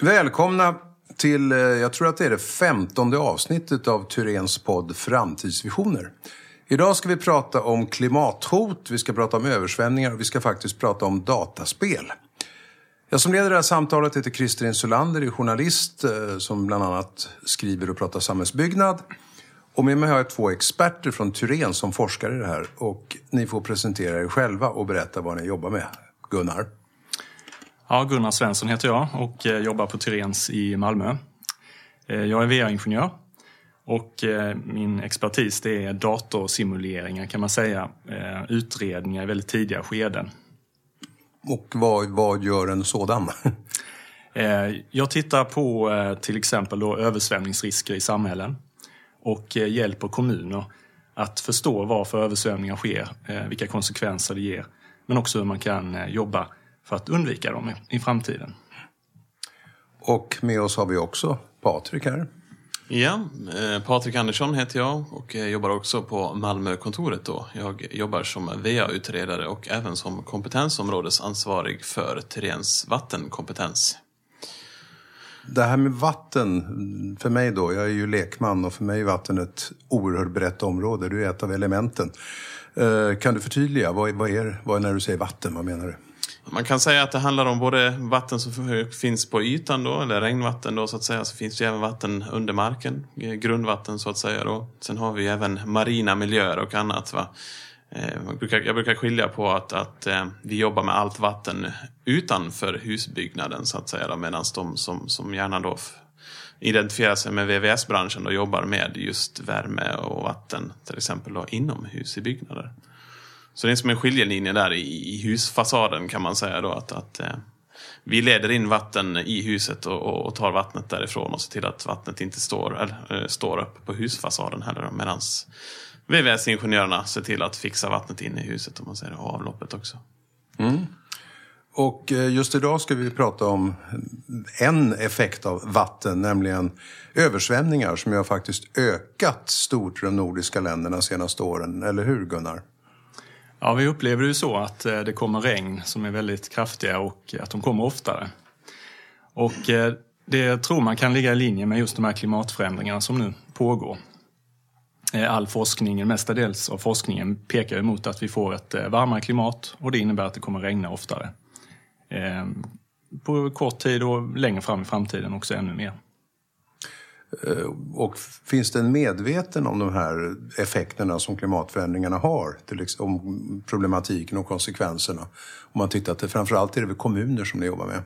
Välkomna till, eh, jag tror att det är det femtonde avsnittet av Tyrens podd Framtidsvisioner. Idag ska vi prata om klimathot, vi ska prata om översvämningar och vi ska faktiskt prata om dataspel. Jag som leder det här samtalet heter Christer Insulander, är journalist eh, som bland annat skriver och pratar samhällsbyggnad. Och med mig har jag två experter från Turen som forskar i det här. Och ni får presentera er själva och berätta vad ni jobbar med. Gunnar? Ja, Gunnar Svensson heter jag och eh, jobbar på Tyrens i Malmö. Eh, jag är VA-ingenjör och eh, min expertis det är datorsimuleringar kan man säga. Utredningar i väldigt tidiga skeden. Och vad, vad gör en sådan? Jag tittar på till exempel då översvämningsrisker i samhällen och hjälper kommuner att förstå varför översvämningar sker, vilka konsekvenser det ger, men också hur man kan jobba för att undvika dem i framtiden. Och med oss har vi också Patrik här. Ja, eh, Patrik Andersson heter jag och jobbar också på Malmökontoret. Då. Jag jobbar som VA-utredare och även som kompetensområdesansvarig för Terens vattenkompetens. Det här med vatten, för mig då, jag är ju lekman och för mig är vatten ett oerhört brett område. Det är ett av elementen. Eh, kan du förtydliga, vad är, vad är när du säger vatten, vad menar du? Man kan säga att det handlar om både vatten som finns på ytan då, eller regnvatten då så att säga. Så finns det även vatten under marken, eh, grundvatten så att säga då. Sen har vi även marina miljöer och annat. Va? Eh, jag brukar, jag brukar skilja på att, att eh, vi jobbar med allt vatten utanför husbyggnaden så att säga. Medan de som, som gärna då identifierar sig med VVS-branschen och jobbar med just värme och vatten till exempel då inomhus i byggnader. Så det är som en skiljelinje där i, i husfasaden kan man säga då att, att eh, vi leder in vatten i huset och, och, tar vattnet därifrån och ser till att vattnet inte står, eller, äh, står upp på husfasaden heller. Medan VVS-ingenjörerna ser till att fixa vattnet inne i huset om man säger och avloppet också. Mm. Och eh, just idag ska vi prata om en effekt av vatten, nämligen översvämningar som ju har faktiskt ökat stort i de nordiska länderna de senaste åren. Eller hur Gunnar? Ja, vi upplever det ju så att eh, det kommer regn som är väldigt kraftiga och att de kommer oftare. Och eh, det tror man kan ligga i linje med just de här klimatförändringarna som nu pågår. Eh, all forskning, mestadels av forskningen, pekar emot att vi får ett varmare klimat och det innebär att det kommer regna oftare. På kort tid och längre fram i framtiden också ännu mer. Eh, och finns det en medveten om de här effekterna som klimatförändringarna har? Till om problematiken och konsekvenserna. Om man tittar till, framförallt är det väl kommuner som ni jobbar med?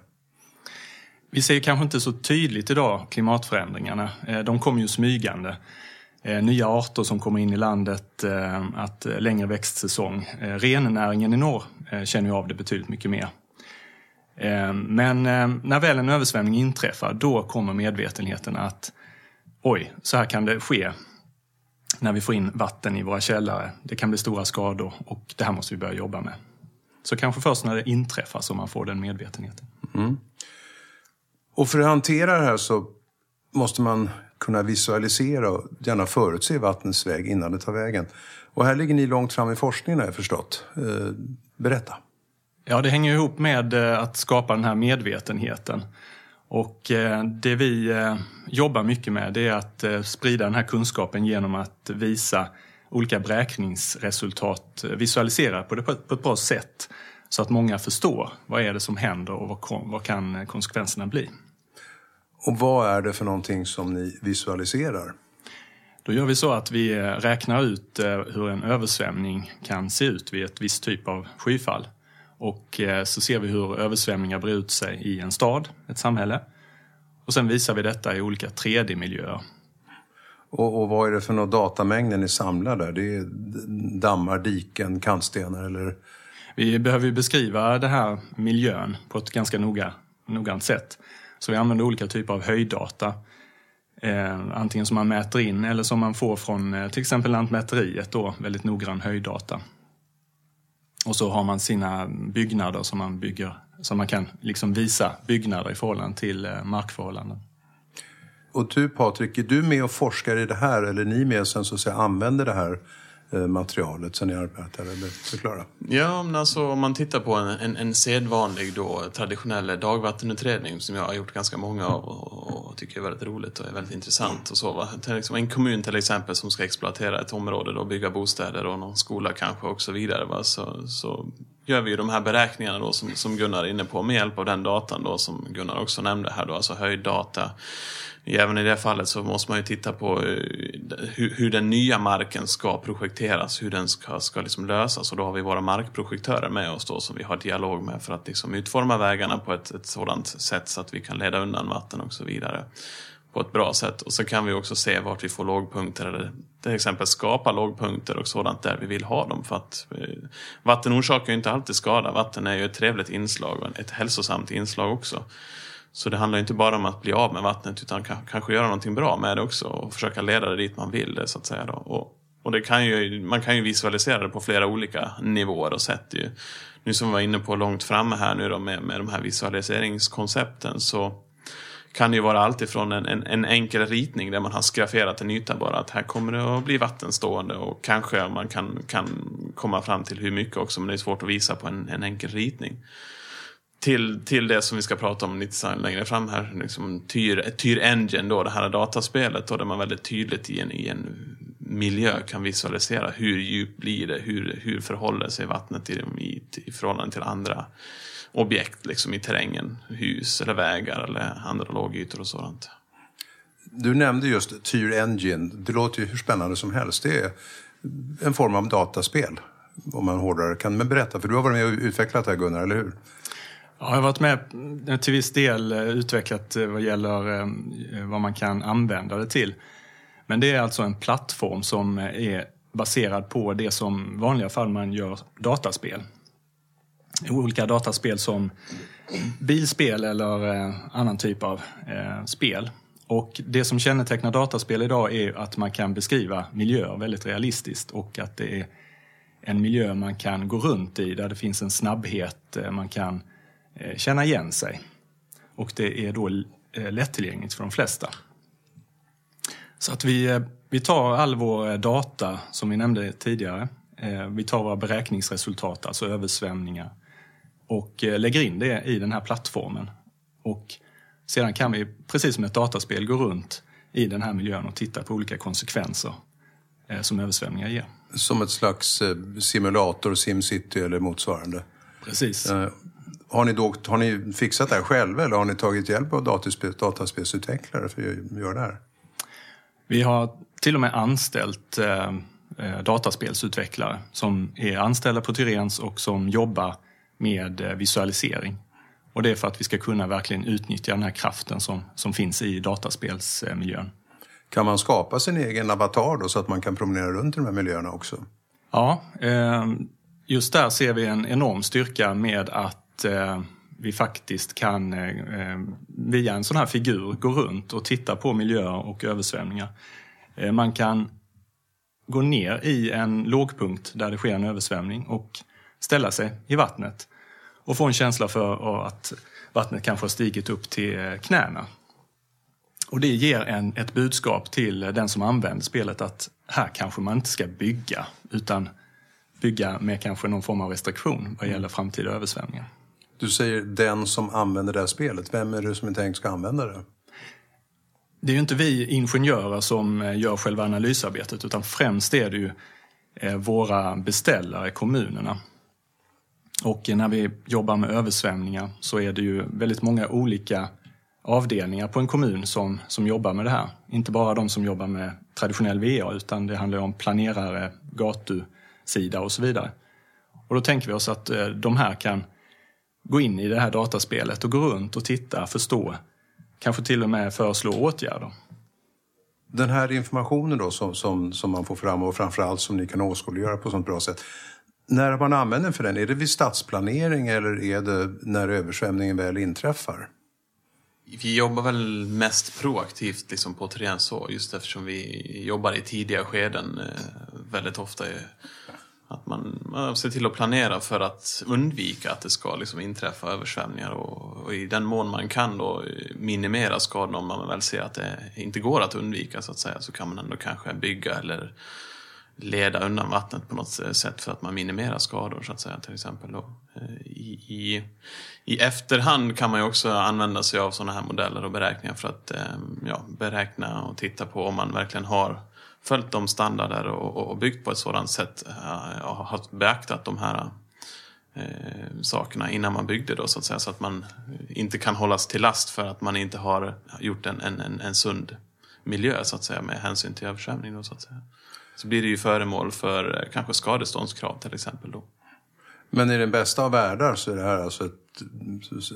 Vi ser kanske inte så tydligt idag klimatförändringarna. Eh, de kommer ju smygande. Eh, nya arter som kommer in i landet, att längre växtsäsong. Rennäringen i norr känner ju av det betydligt mycket mer. Men när väl en översvämning inträffar, då kommer medvetenheten att oj, så här kan det ske när vi får in vatten i våra källare. Det kan bli stora skador och det här måste vi börja jobba med. Så kanske först när det inträffar som man får den medvetenheten. Mm. Och för att hantera det här så måste man kunna visualisera och gärna förutse vattnets väg innan det tar vägen. Och här ligger ni långt fram i forskningen har jag förstått. Eh, berätta. Ja, det hänger ihop med eh, att skapa den här medvetenheten. Och eh, det vi jobbar mycket med det är att eh, sprida den här kunskapen genom att visa olika beräkningsresultat, visualisera på det på ett bra sätt så att många förstår vad är det som händer och vad kan konsekvenserna bli. Och vad är det för någonting som ni visualiserar? Då gör vi så att vi räknar ut hur en översvämning kan se ut vid ett visst typ av skyfall. Och eh, så ser vi hur översvämningar brer ut sig i en stad, ett samhälle. Och sen visar vi detta i olika 3D-miljöer. Och, och, vad är det för några datamängder ni samlar där? Det är dammar, diken, kantstenar eller? Vi behöver ju beskriva den här miljön på ett ganska noga, noggrant sätt. Så vi använder olika typer av höjddata. Eh, antingen som man mäter in eller som man får från eh, till exempel Lantmäteriet då, väldigt noggrann höjddata. Och så har man sina byggnader som man bygger, som man kan liksom visa byggnader i förhållande till eh, markförhållanden. Och du Patrik, är du med och forskar i det här eller är ni med och sen så att säga använder det här Eh, materialet som ni arbetar? Eller förklara. Ja, men alltså om man tittar på en, en, en sedvanlig då, traditionell dagvattenutredning som jag har gjort ganska många av och, och tycker är väldigt roligt och är väldigt intressant. Och så, va? Liksom en kommun till exempel som ska exploatera ett område och bygga bostäder och någon skola kanske och så vidare. Va? Så, så gör vi ju de här beräkningarna då som, som Gunnar är inne på med hjälp av den datan då som Gunnar också nämnde här då, alltså höjddata. Även i det fallet så måste man ju titta på eh, hur, hur den nya marken ska projekteras, hur den ska, ska liksom lösas och då har vi våra markprojektörer med oss då som vi har dialog med för att liksom utforma vägarna på ett, ett sådant sätt så att vi kan leda undan vatten och så vidare på ett bra sätt. Och så kan vi också se vart vi får lågpunkter eller till exempel skapa lågpunkter och sådant där vi vill ha dem. För att eh, vatten orsakar ju inte alltid skada. Vatten är ju ett trevligt inslag och ett hälsosamt inslag också. Så det handlar inte bara om att bli av med vattnet utan kanske göra någonting bra med det också och försöka leda det dit man vill det så att säga. Då. Och, och det kan ju, man kan ju visualisera det på flera olika nivåer och sätt. Ju. Nu som vi var inne på långt framme här nu då med, med de här visualiseringskoncepten så kan det ju vara alltifrån en, en, en enkel ritning där man har skrafferat en yta bara att här kommer det att bli vattenstående och kanske man kan, kan komma fram till hur mycket också men det är svårt att visa på en, en enkel ritning till, till det som vi ska prata om lite längre fram här, liksom Tyr, Tyr Engine då, det här dataspelet då, där man väldigt tydligt i en, i en miljö kan visualisera hur djupt blir det, hur, hur förhåller sig vattnet i, i, i förhållande till andra objekt liksom i terrängen, hus eller vägar eller andra lågytor och sådant. Du nämnde just Tyr Engine, det låter ju hur spännande som helst. Det är en form av dataspel, om man hårdare kan. Men berätta, för du har varit med och utvecklat det här Gunnar, eller hur? Ja, jag har varit med eh, till viss del eh, utvecklat eh, vad gäller vad man kan använda det till. Men det är alltså en plattform som är baserad på det som i vanliga fall man gör dataspel. Olika dataspel som bilspel eller annan typ av spel. Och det som kännetecknar dataspel idag är att man kan beskriva miljöer väldigt realistiskt och att det är en miljö man kan gå runt i där det finns en snabbhet, man kan Eh, känna igen sig. Och det är då eh, lättillgängligt för de flesta. Så att vi, eh, vi tar all vår data, som vi nämnde tidigare. Vi tar våra beräkningsresultat, alltså översvämningar, och lägger in det i den här plattformen. Och sedan kan vi, precis som ett dataspel, gå runt i den här miljön och titta på olika konsekvenser som översvämningar ger. Som ett slags simulator, SimCity eller motsvarande? Precis. Har ni, då, har ni fixat det här själva eller har ni tagit hjälp av dataspel, dataspelsutvecklare för att göra det här? Vi har till och med anställt eh, eh, dataspelsutvecklare som är anställda på Tyrens och som jobbar med eh, visualisering. Och det är för att vi ska kunna verkligen utnyttja den här kraften som, som finns i dataspelsmiljön. Kan man skapa sin egen avatar då så att man kan promenera runt i de här miljöerna också? Ja, eh, just där ser vi en enorm styrka med att eh, vi faktiskt kan eh, eh, via en sån här figur gå runt och titta på miljöer och översvämningar. Eh, man kan gå ner i en lågpunkt där det sker en översvämning och ställa sig i vattnet och få en känsla för att vattnet kanske har stigit upp till eh, knäna. Och det ger en, ett budskap till den som använder spelet att här kanske man inte ska bygga utan bygga med kanske någon form av restriktion vad gäller framtida översvämningar. Du säger den som använder det här spelet. Vem är det som är tänkt ska använda det? Det är ju inte vi ingenjörer som eh, gör själva analysarbetet utan främst är det ju eh, våra beställare, kommunerna. Och eh, när vi jobbar med översvämningar så är det ju väldigt många olika avdelningar på en kommun som, som jobbar med det här. Inte bara de som jobbar med traditionell VA utan det handlar om planerare, gatusida och så vidare. Och då tänker vi oss att de här kan gå in i det här dataspelet och gå runt och titta, förstå, kanske till och med föreslå åtgärder. Den här informationen då som, som, som man får fram och framförallt som ni kan åskådliggöra på sånt bra sätt. När man använder för den, är det vid stadsplanering eller är det när översvämningen väl inträffar? Vi jobbar väl mest proaktivt liksom på terrän så, just eftersom vi jobbar i tidiga skeden eh, väldigt ofta. Att man, man ser till att planera för att undvika att det ska liksom inträffa översvämningar och, och, i den mån man kan då minimera skadorna om man väl ser att det inte går att undvika så att säga så kan man ändå kanske bygga eller leda undan vattnet på något sätt för att man minimerar skador så att säga till exempel. Då. I, i, I efterhand kan man ju också använda sig av sådana här modeller och beräkningar för att eh, ja, beräkna och titta på om man verkligen har följt de standarder och, och byggt på ett sådant sätt eh, och har beaktat de här eh, sakerna innan man byggde då så att säga. Så att man inte kan hållas till last för att man inte har gjort en, en, en, en sund miljö så att säga med hänsyn till översvämning då så att säga. Så blir det ju föremål för eh, kanske skadeståndskrav till exempel då. Men i den bästa av världar så är det här alltså ett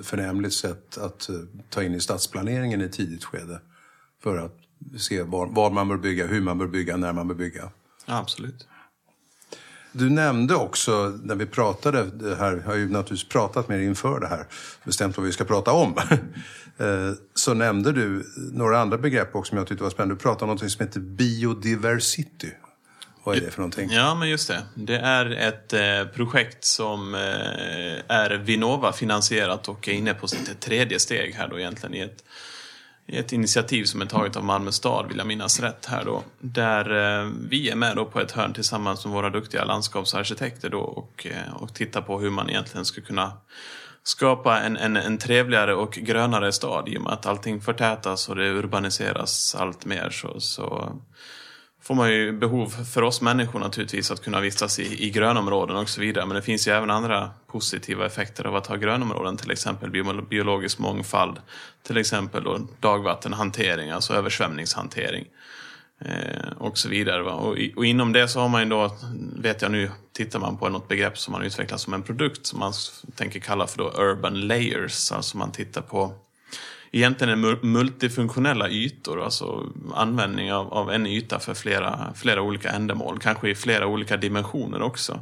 förnämligt sätt att eh, ta in i stadsplaneringen i ett tidigt skede. För att se var, var man bör bygga, hur man bör bygga, när man bör bygga. Absolut. Du nämnde också när vi pratade, det här har ju naturligtvis pratat med dig inför det här, bestämt vad vi ska prata om. Eh, så nämnde du några andra begrepp också som jag tyckte var spännande. Du pratade om något som heter biodiversity. Vad är det för någonting? Ja, men just det. Det är ett eh, projekt som eh, är Vinnova finansierat och är inne på sitt tredje steg här då egentligen i ett ett initiativ som är taget av Malmö stad, vill jag minnas rätt här då. Där eh, vi är med då på ett hörn tillsammans med våra duktiga landskapsarkitekter då och, eh, och tittar på hur man egentligen skulle kunna skapa en, en, en trevligare och grönare stad i och med att allting förtätas och det urbaniseras allt mer så, så får man ju behov för oss människor naturligtvis att kunna vistas i, i grönområden och så vidare. Men det finns ju även andra positiva effekter av att ha grönområden, till exempel biologisk mångfald, till exempel då dagvattenhantering, alltså översvämningshantering. Eh, och så vidare. Och, och, inom det så har man ju då, vet jag nu, tittar man på något begrepp som man utvecklar som en produkt som man tänker kalla för då urban layers. Alltså man tittar på egentligen är multifunktionella ytor, alltså användning av, av en yta för flera, flera olika ändamål, kanske i flera olika dimensioner också.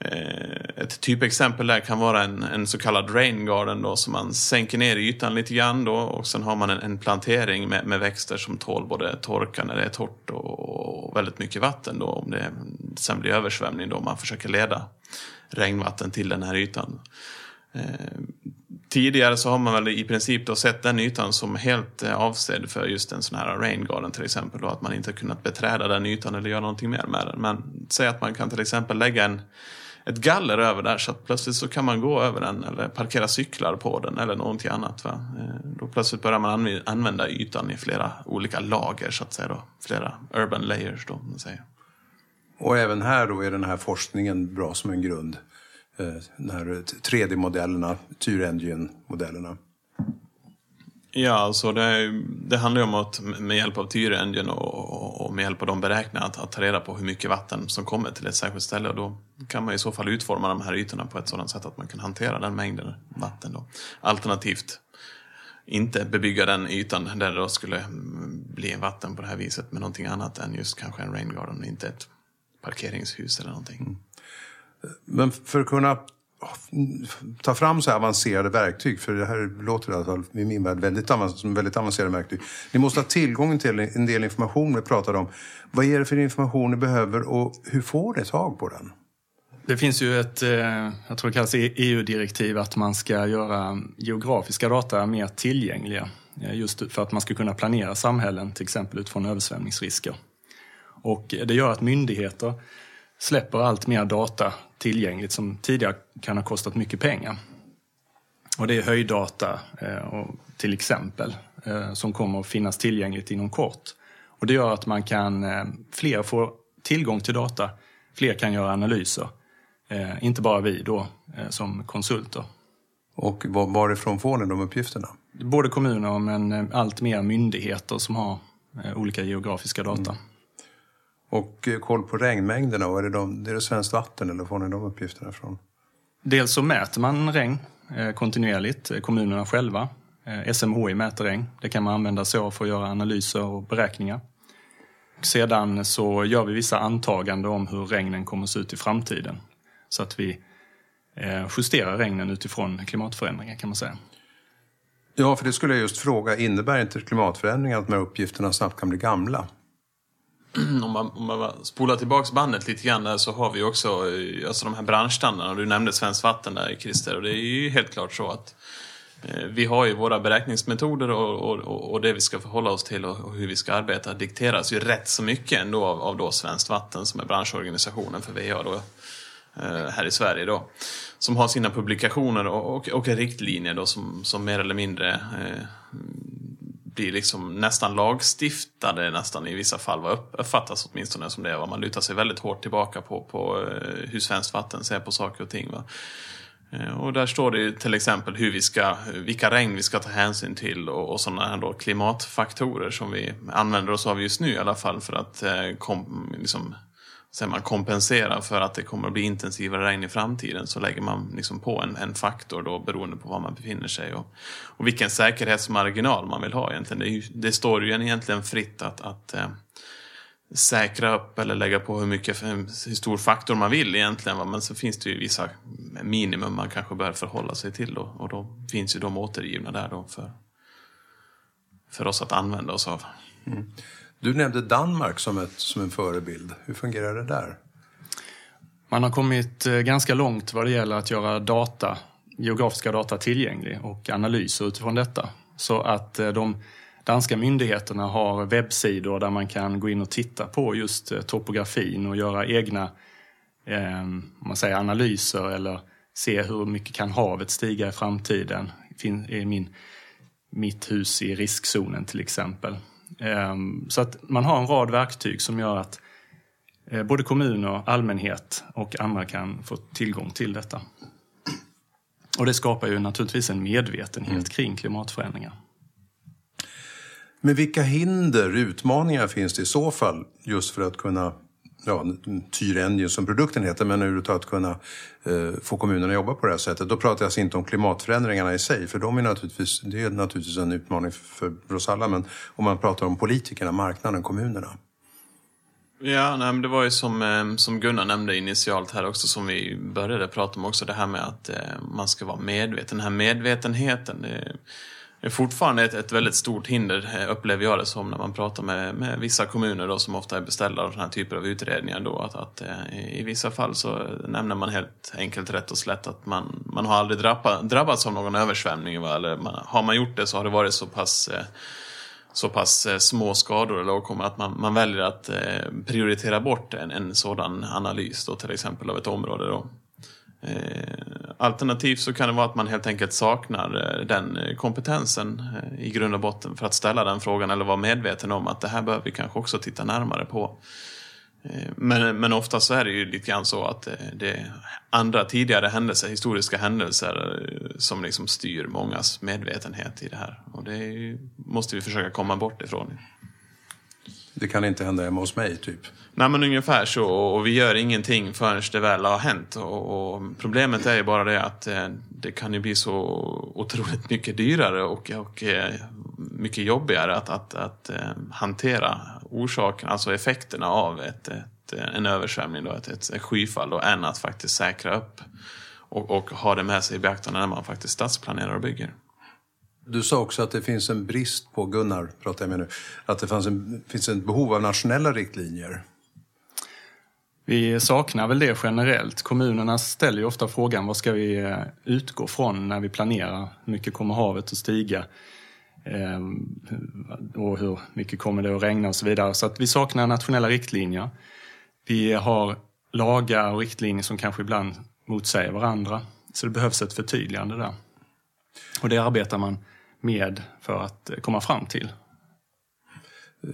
Eh, ett typexempel där kan vara en, en så kallad rain garden då, som man sänker ner ytan lite grann då och sen har man en, en plantering med, med, växter som tål både torka när det är torrt och, och väldigt mycket vatten då om det sen blir översvämning då man försöker leda regnvatten till den här ytan. Eh, Tidigare så har man väl i princip då sett den ytan som helt eh, avsedd för just en sån här rain garden till exempel. Då, att man inte kunnat beträda den ytan eller göra någonting mer med den. Men säg att man kan till exempel lägga en, ett galler över där så att plötsligt så kan man gå över den eller parkera cyklar på den eller någonting annat. Va? Eh, då plötsligt börjar man använda ytan i flera olika lager så att säga. Då. Flera urban layers då. Man säger. Och även här då är den här forskningen bra som en grund de här 3D-modellerna, Tyr Engine-modellerna. Ja, alltså det, det, handlar om att med hjälp av Tyr Engine och, och, med hjälp av de beräkningarna att, att ta reda på hur mycket vatten som kommer till ett särskilt ställe. Och då kan man i så fall utforma de här ytorna på ett sådant sätt att man kan hantera den mängden vatten. Då. Alternativt inte bebygga den ytan där det då skulle bli vatten på det här viset med någonting annat än just kanske en rain garden, inte ett parkeringshus eller någonting. Mm. Men för att kunna ta fram så här avancerade verktyg, för det här låter i alla fall i min värld väldigt som väldigt avancerade verktyg. Ni måste ha tillgång till en del information vi pratade om. Vad är det för information ni behöver och hur får ni tag på den? Det finns ju ett, eh, jag tror det kallas e- EU-direktiv, att man ska göra geografiska data mer tillgängliga. Eh, just för att man ska kunna planera samhällen, till exempel utifrån översvämningsrisker. Och det gör att myndigheter släpper allt mer data tillgängligt som tidigare kan ha kostat mycket pengar. Och det är höjddata eh, till exempel eh, som kommer att finnas tillgängligt inom kort. Och det gör att man kan, eh, fler får tillgång till data, fler kan göra analyser. Inte bara vi då som konsulter. Och varifrån får ni de uppgifterna? Både kommuner men allt mer myndigheter som har olika geografiska data. Mm. Och eh, koll på regnmängderna, och är det, de, är det Svenskt Vatten eller får ni de uppgifterna från? Dels så mäter man regn eh, kontinuerligt, eh, kommunerna själva. SMHI mäter regn. Det kan man använda sig av för att göra analyser och beräkningar. Sedan så gör vi vissa antaganden om hur regnen kommer att se ut i framtiden. Så att vi justerar regnen utifrån klimatförändringar kan man säga. Ja, för det skulle jag just fråga. Innebär inte klimatförändringar att de här uppgifterna snabbt kan bli gamla? om, man, om man spolar tillbaks bandet lite grann där så har vi också eh, alltså de här branschstandarderna. Du nämnde Svenskt Vatten där Christer och det är ju helt klart så att Eh, vi har ju våra beräkningsmetoder och, och, och det vi ska förhålla oss till och, hur vi ska arbeta dikteras ju rätt så mycket ändå av, av då Svenskt Vatten som är branschorganisationen för VA då, eh, här i Sverige då. Som har sina publikationer och, och, och riktlinjer då som, som mer eller mindre eh, blir liksom nästan lagstiftade nästan i vissa fall, vad uppfattas åtminstone som det. Man lutar sig väldigt hårt tillbaka på, på eh, hur Svenskt Vatten ser på saker och ting. Va? Eh, och där står det till exempel hur vi ska, vilka regn vi ska ta hänsyn till och, och sådana här då klimatfaktorer som vi använder oss av just nu i alla fall för att eh, kom, liksom, säger man, kompenserar för att det kommer att bli intensivare regn i framtiden så lägger man liksom på en, en faktor då beroende på var man befinner sig och, och vilken säkerhetsmarginal man vill ha egentligen. Det, ju, det står ju egentligen fritt att, att eh, säkra upp eller lägga på hur mycket, hur stor faktor man vill egentligen. Men så finns det ju vissa minimum man kanske bör förhålla sig till då. Och då finns ju de återgivna där då för, för oss att använda oss av. Mm. Du nämnde Danmark som, ett, som en förebild. Hur fungerar det där? Man har kommit eh, ganska långt vad det gäller att göra data, geografiska data tillgänglig och analyser utifrån detta. Så att eh, de danska myndigheterna har webbsidor där man kan gå in och titta på just eh, topografin och göra egna eh, man säger, analyser eller se hur mycket kan havet stiga i framtiden. Är min, mitt hus i riskzonen till exempel. Eh, så att man har en rad verktyg som gör att eh, både kommuner, allmänhet och andra kan få tillgång till detta. Och det skapar ju naturligtvis en medvetenhet mm. kring klimatförändringar. Men vilka hinder, utmaningar finns det i så fall just för att kunna ja, Tyr Engine som produkten heter, men överhuvudtaget kunna eh, få kommunerna att jobba på det här sättet. Då pratar jag alltså inte om klimatförändringarna i sig, för de är naturligtvis, det är naturligtvis en utmaning för, för oss alla. Men om man pratar om politikerna, marknaden, kommunerna. Ja, nej, men det var ju som, eh, som Gunnar nämnde initialt här också, som vi började prata om också, det här med att eh, man ska vara medveten. Den här medvetenheten, är fortfarande ett, ett väldigt stort hinder, eh, upplever jag det som, när man pratar med, med vissa kommuner då, som ofta är beställare av den här typen av utredningar. Då, att, att eh, I vissa fall så nämner man helt enkelt rätt och slätt att man, man har aldrig drabba, drabbats av någon översvämning. Va? Eller man, har man gjort det så har det varit så pass eh, så pass eh, små skador eller åkommor att man, man väljer att prioritera bort en, en sådan analys då, till exempel av ett område. Då. Eh, alternativt så kan det vara att man helt enkelt saknar eh, den eh, kompetensen eh, i grund och botten för att ställa den frågan eller vara medveten om att det här behöver vi kanske också titta närmare på. Men, men ofta så är det ju lite grann så att det är andra tidigare händelser, historiska händelser som liksom styr mångas medvetenhet i det här. Och det måste vi försöka komma bort ifrån. Det kan inte hända hemma hos mig, typ? Nej, men ungefär så. Och vi gör ingenting förrän det väl har hänt. Och, och problemet är ju bara det att eh, det kan ju bli så otroligt mycket dyrare och, och eh, mycket jobbigare att, att, att eh, hantera orsaken, alltså effekterna av ett, ett, eh, en översvämning, då, ett, ett skyfall, då, än att faktiskt säkra upp och, och ha det med sig i beaktande när man faktiskt stadsplanerar och bygger. Du sa också att det finns en brist på, Gunnar pratar jag med nu, att det fanns en, finns ett behov av nationella riktlinjer. Vi saknar väl det generellt. Kommunerna ställer ju ofta frågan vad ska vi eh, utgå från när vi planerar? Hur mycket kommer havet att stiga? Ehm, och hur mycket kommer det att regna och så vidare. Så att vi saknar nationella riktlinjer. Vi har lagar och riktlinjer som kanske ibland motsäger varandra. Så det behövs ett förtydligande där. Och det arbetar man med för att komma fram till. Eh,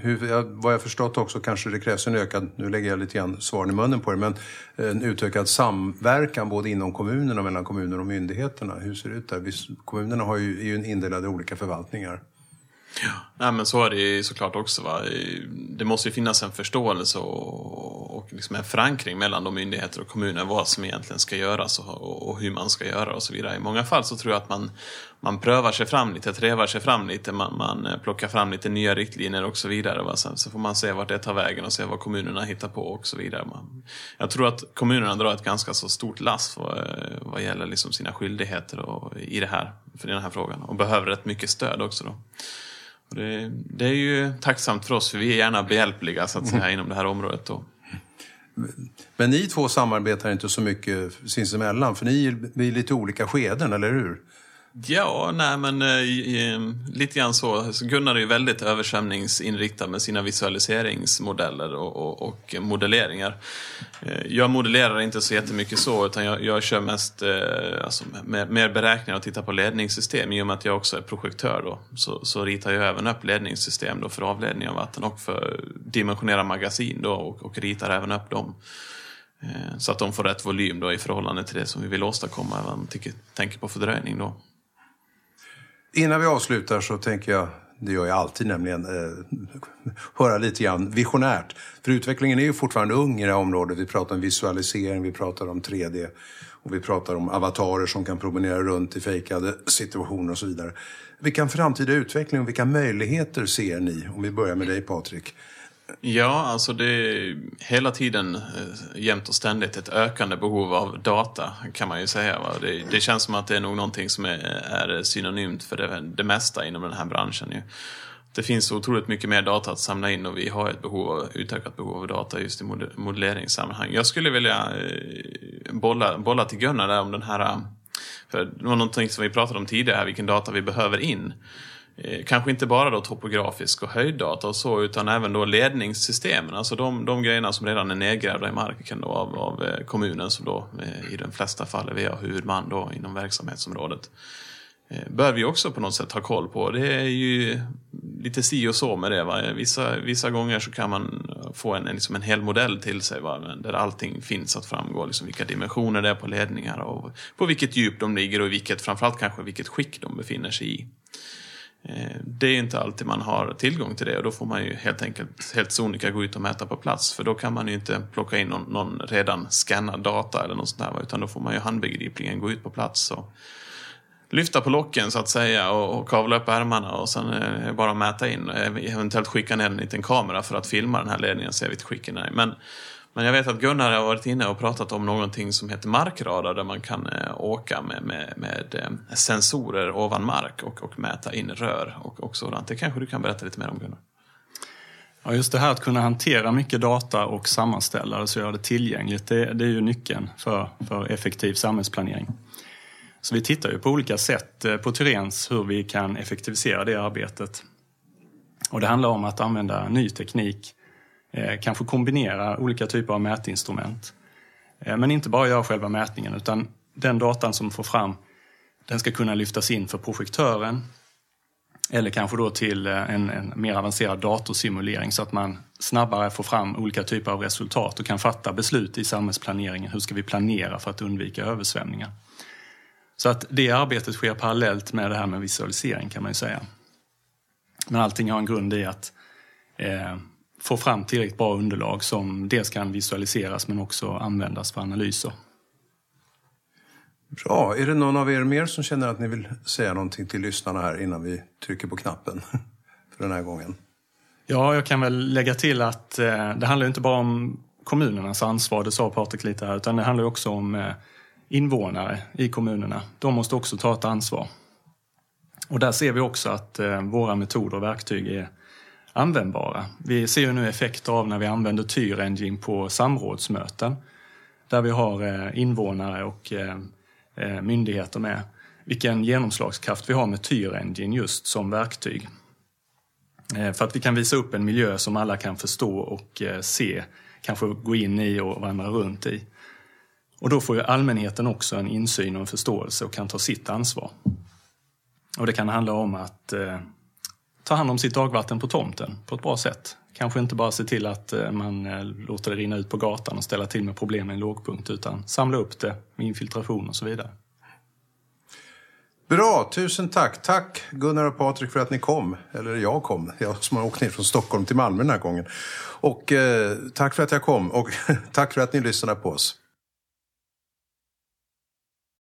hur, vad jag förstått också kanske det krävs en ökad, nu lägger jag lite grann svaren i munnen på det, men eh, en utökad samverkan både inom kommunerna och mellan kommuner och myndigheterna. Hur ser det ut där? Kommunerna har ju, är ju indelade i olika förvaltningar. Ja, nej, men så är det ju såklart också. Va? Det måste ju finnas en förståelse och, och liksom en förankring mellan de myndigheter och kommuner vad som egentligen ska göras och, och, hur man ska göra och så vidare. I många fall så tror jag att man, man prövar sig fram lite, trevar sig fram lite, man, man eh, plockar fram lite nya riktlinjer och så vidare. Va? Sen så får man se vart det tar vägen och se vad kommunerna hittar på och så vidare. Man, jag tror att kommunerna drar ett ganska så stort lass vad, eh, vad gäller liksom sina skyldigheter och, i det här, för den här frågan och behöver rätt mycket stöd också. Då. Det, det, är ju tacksamt för oss, för vi är gärna behjälpliga så att säga, inom det här området. Då. Men ni två samarbetar inte så mycket sinsemellan, för ni är i lite olika skeden, eller hur? Ja, nej men eh, lite grann så. Gunnar är ju väldigt översvämningsinriktad med sina visualiseringsmodeller och, och, och modelleringar. Eh, jag modellerar inte så jättemycket så, utan jag, jag kör mest eh, alltså, med, mer beräkningar och tittar på ledningssystem. I och med att jag också är projektör då, så, så ritar jag även upp ledningssystem då för avledning av vatten och för dimensionera magasin då, och, och ritar även upp dem. Eh, så att de får rätt volym då i förhållande till det som vi vill åstadkomma. även om Man tänker på fördröjning då. Innan vi avslutar så tänker jag, det gör jag alltid nämligen, eh, höra lite grann visionärt. För utvecklingen är ju fortfarande ung i det här området. Vi pratar om visualisering, vi pratar om 3D och vi pratar om avatarer som kan promenera runt i fejkade situationer och så vidare. Vilken framtida utveckling och vilka möjligheter ser ni? Om vi börjar med dig Patrik. Ja, alltså det är hela tiden eh, jämt och ständigt ett ökande behov av data kan man ju säga. Va? Det, det känns som att det är nog någonting som är, är synonymt för det, det mesta inom den här branschen. Ju. Det finns otroligt mycket mer data att samla in och vi har ett behov, utökat behov av data just i modelleringssammanhang. Jag skulle vilja eh, bolla, bolla till Gunnar där om den här, eh, för det var någonting som vi pratade om tidigare, vilken data vi behöver in. Eh, kanske inte bara då topografisk och höjddata och så, utan även då ledningssystemen. Alltså de, de grejerna som redan är nedgrävda i marken då av, av eh, kommunen som då eh, i de flesta fall är vi huvudman då inom verksamhetsområdet. Bör vi också på något sätt ha koll på. Det är ju lite si och så med det. Va? Vissa, vissa gånger så kan man få en, liksom en hel modell till sig va? där allting finns att framgå. Liksom vilka dimensioner det är på ledningar och på vilket djup de ligger och vilket, framförallt kanske vilket skick de befinner sig i. Eh, det är inte alltid man har tillgång till det och då får man ju helt enkelt helt sonika gå ut och mäta på plats för då kan man ju inte plocka in någon, någon redan skannad data eller något sånt där utan då får man ju handbegripligen gå ut på plats och lyfta på locken så att säga och, och kavla upp ärmarna och sen är det bara att mäta in och eventuellt skicka ner en liten kamera för att filma den här ledningen och se vilket skick den är Men men jag vet att Gunnar har varit inne och pratat om någonting som heter markradar där man kan eh, åka med, med, med eh, sensorer ovan mark och, och mäta in rör och, och sådant. Det kanske du kan berätta lite mer om Gunnar? Ja, just det här att kunna hantera mycket data och sammanställa det så göra det tillgängligt, det, det är ju nyckeln för, för effektiv samhällsplanering. Så vi tittar ju på olika sätt eh, på Tyrens hur vi kan effektivisera det arbetet. Och det handlar om att använda ny teknik Eh, Eh, kanske kombinera olika typer av mätinstrument. Eh, men inte bara göra själva mätningen utan den datan som får fram den ska kunna lyftas in för projektören eller kanske då till eh, en, en, mer avancerad datorsimulering så att man snabbare får fram olika typer av resultat och kan fatta beslut i samhällsplaneringen. Hur ska vi planera för att undvika översvämningar? Så att det arbetet sker parallellt med det här med visualisering kan man ju säga. Men allting har en grund i att eh, få fram tillräckligt bra underlag som dels kan visualiseras men också användas för analyser. Bra. Är det någon av er mer som känner att ni vill säga någonting till lyssnarna här innan vi trycker på knappen för den här gången? Ja, jag kan väl lägga till att eh, det handlar inte bara om kommunernas ansvar, det sa Patrik lite här, utan det handlar också om eh, invånare i kommunerna. De måste också ta ett ansvar. Och där ser vi också att eh, våra metoder och verktyg är användbara. Vi ser ju nu effekter av när vi använder Tyr Engine på samrådsmöten där vi har eh, invånare och eh, eh, myndigheter med. Vilken genomslagskraft vi har med Tyr Engine just som verktyg. För att vi kan visa upp en miljö som alla kan förstå och se, kanske gå in i och vandra runt i. Och då får ju allmänheten också en insyn och en förståelse och kan ta sitt ansvar. Och det kan handla om att ta hand om sitt dagvatten på tomten på ett bra sätt. Kanske inte bara se till att eh, man eh, låter det rinna ut på gatan och ställa till med problem i en lågpunkt utan samla upp det med infiltration och så vidare. Bra, tusen tack. Tack Gunnar och Patrik för att ni kom. Eller jag kom, jag som har åkt ner från Stockholm till Malmö den här gången. Och eh, tack för att jag kom och tack för att ni lyssnade på oss.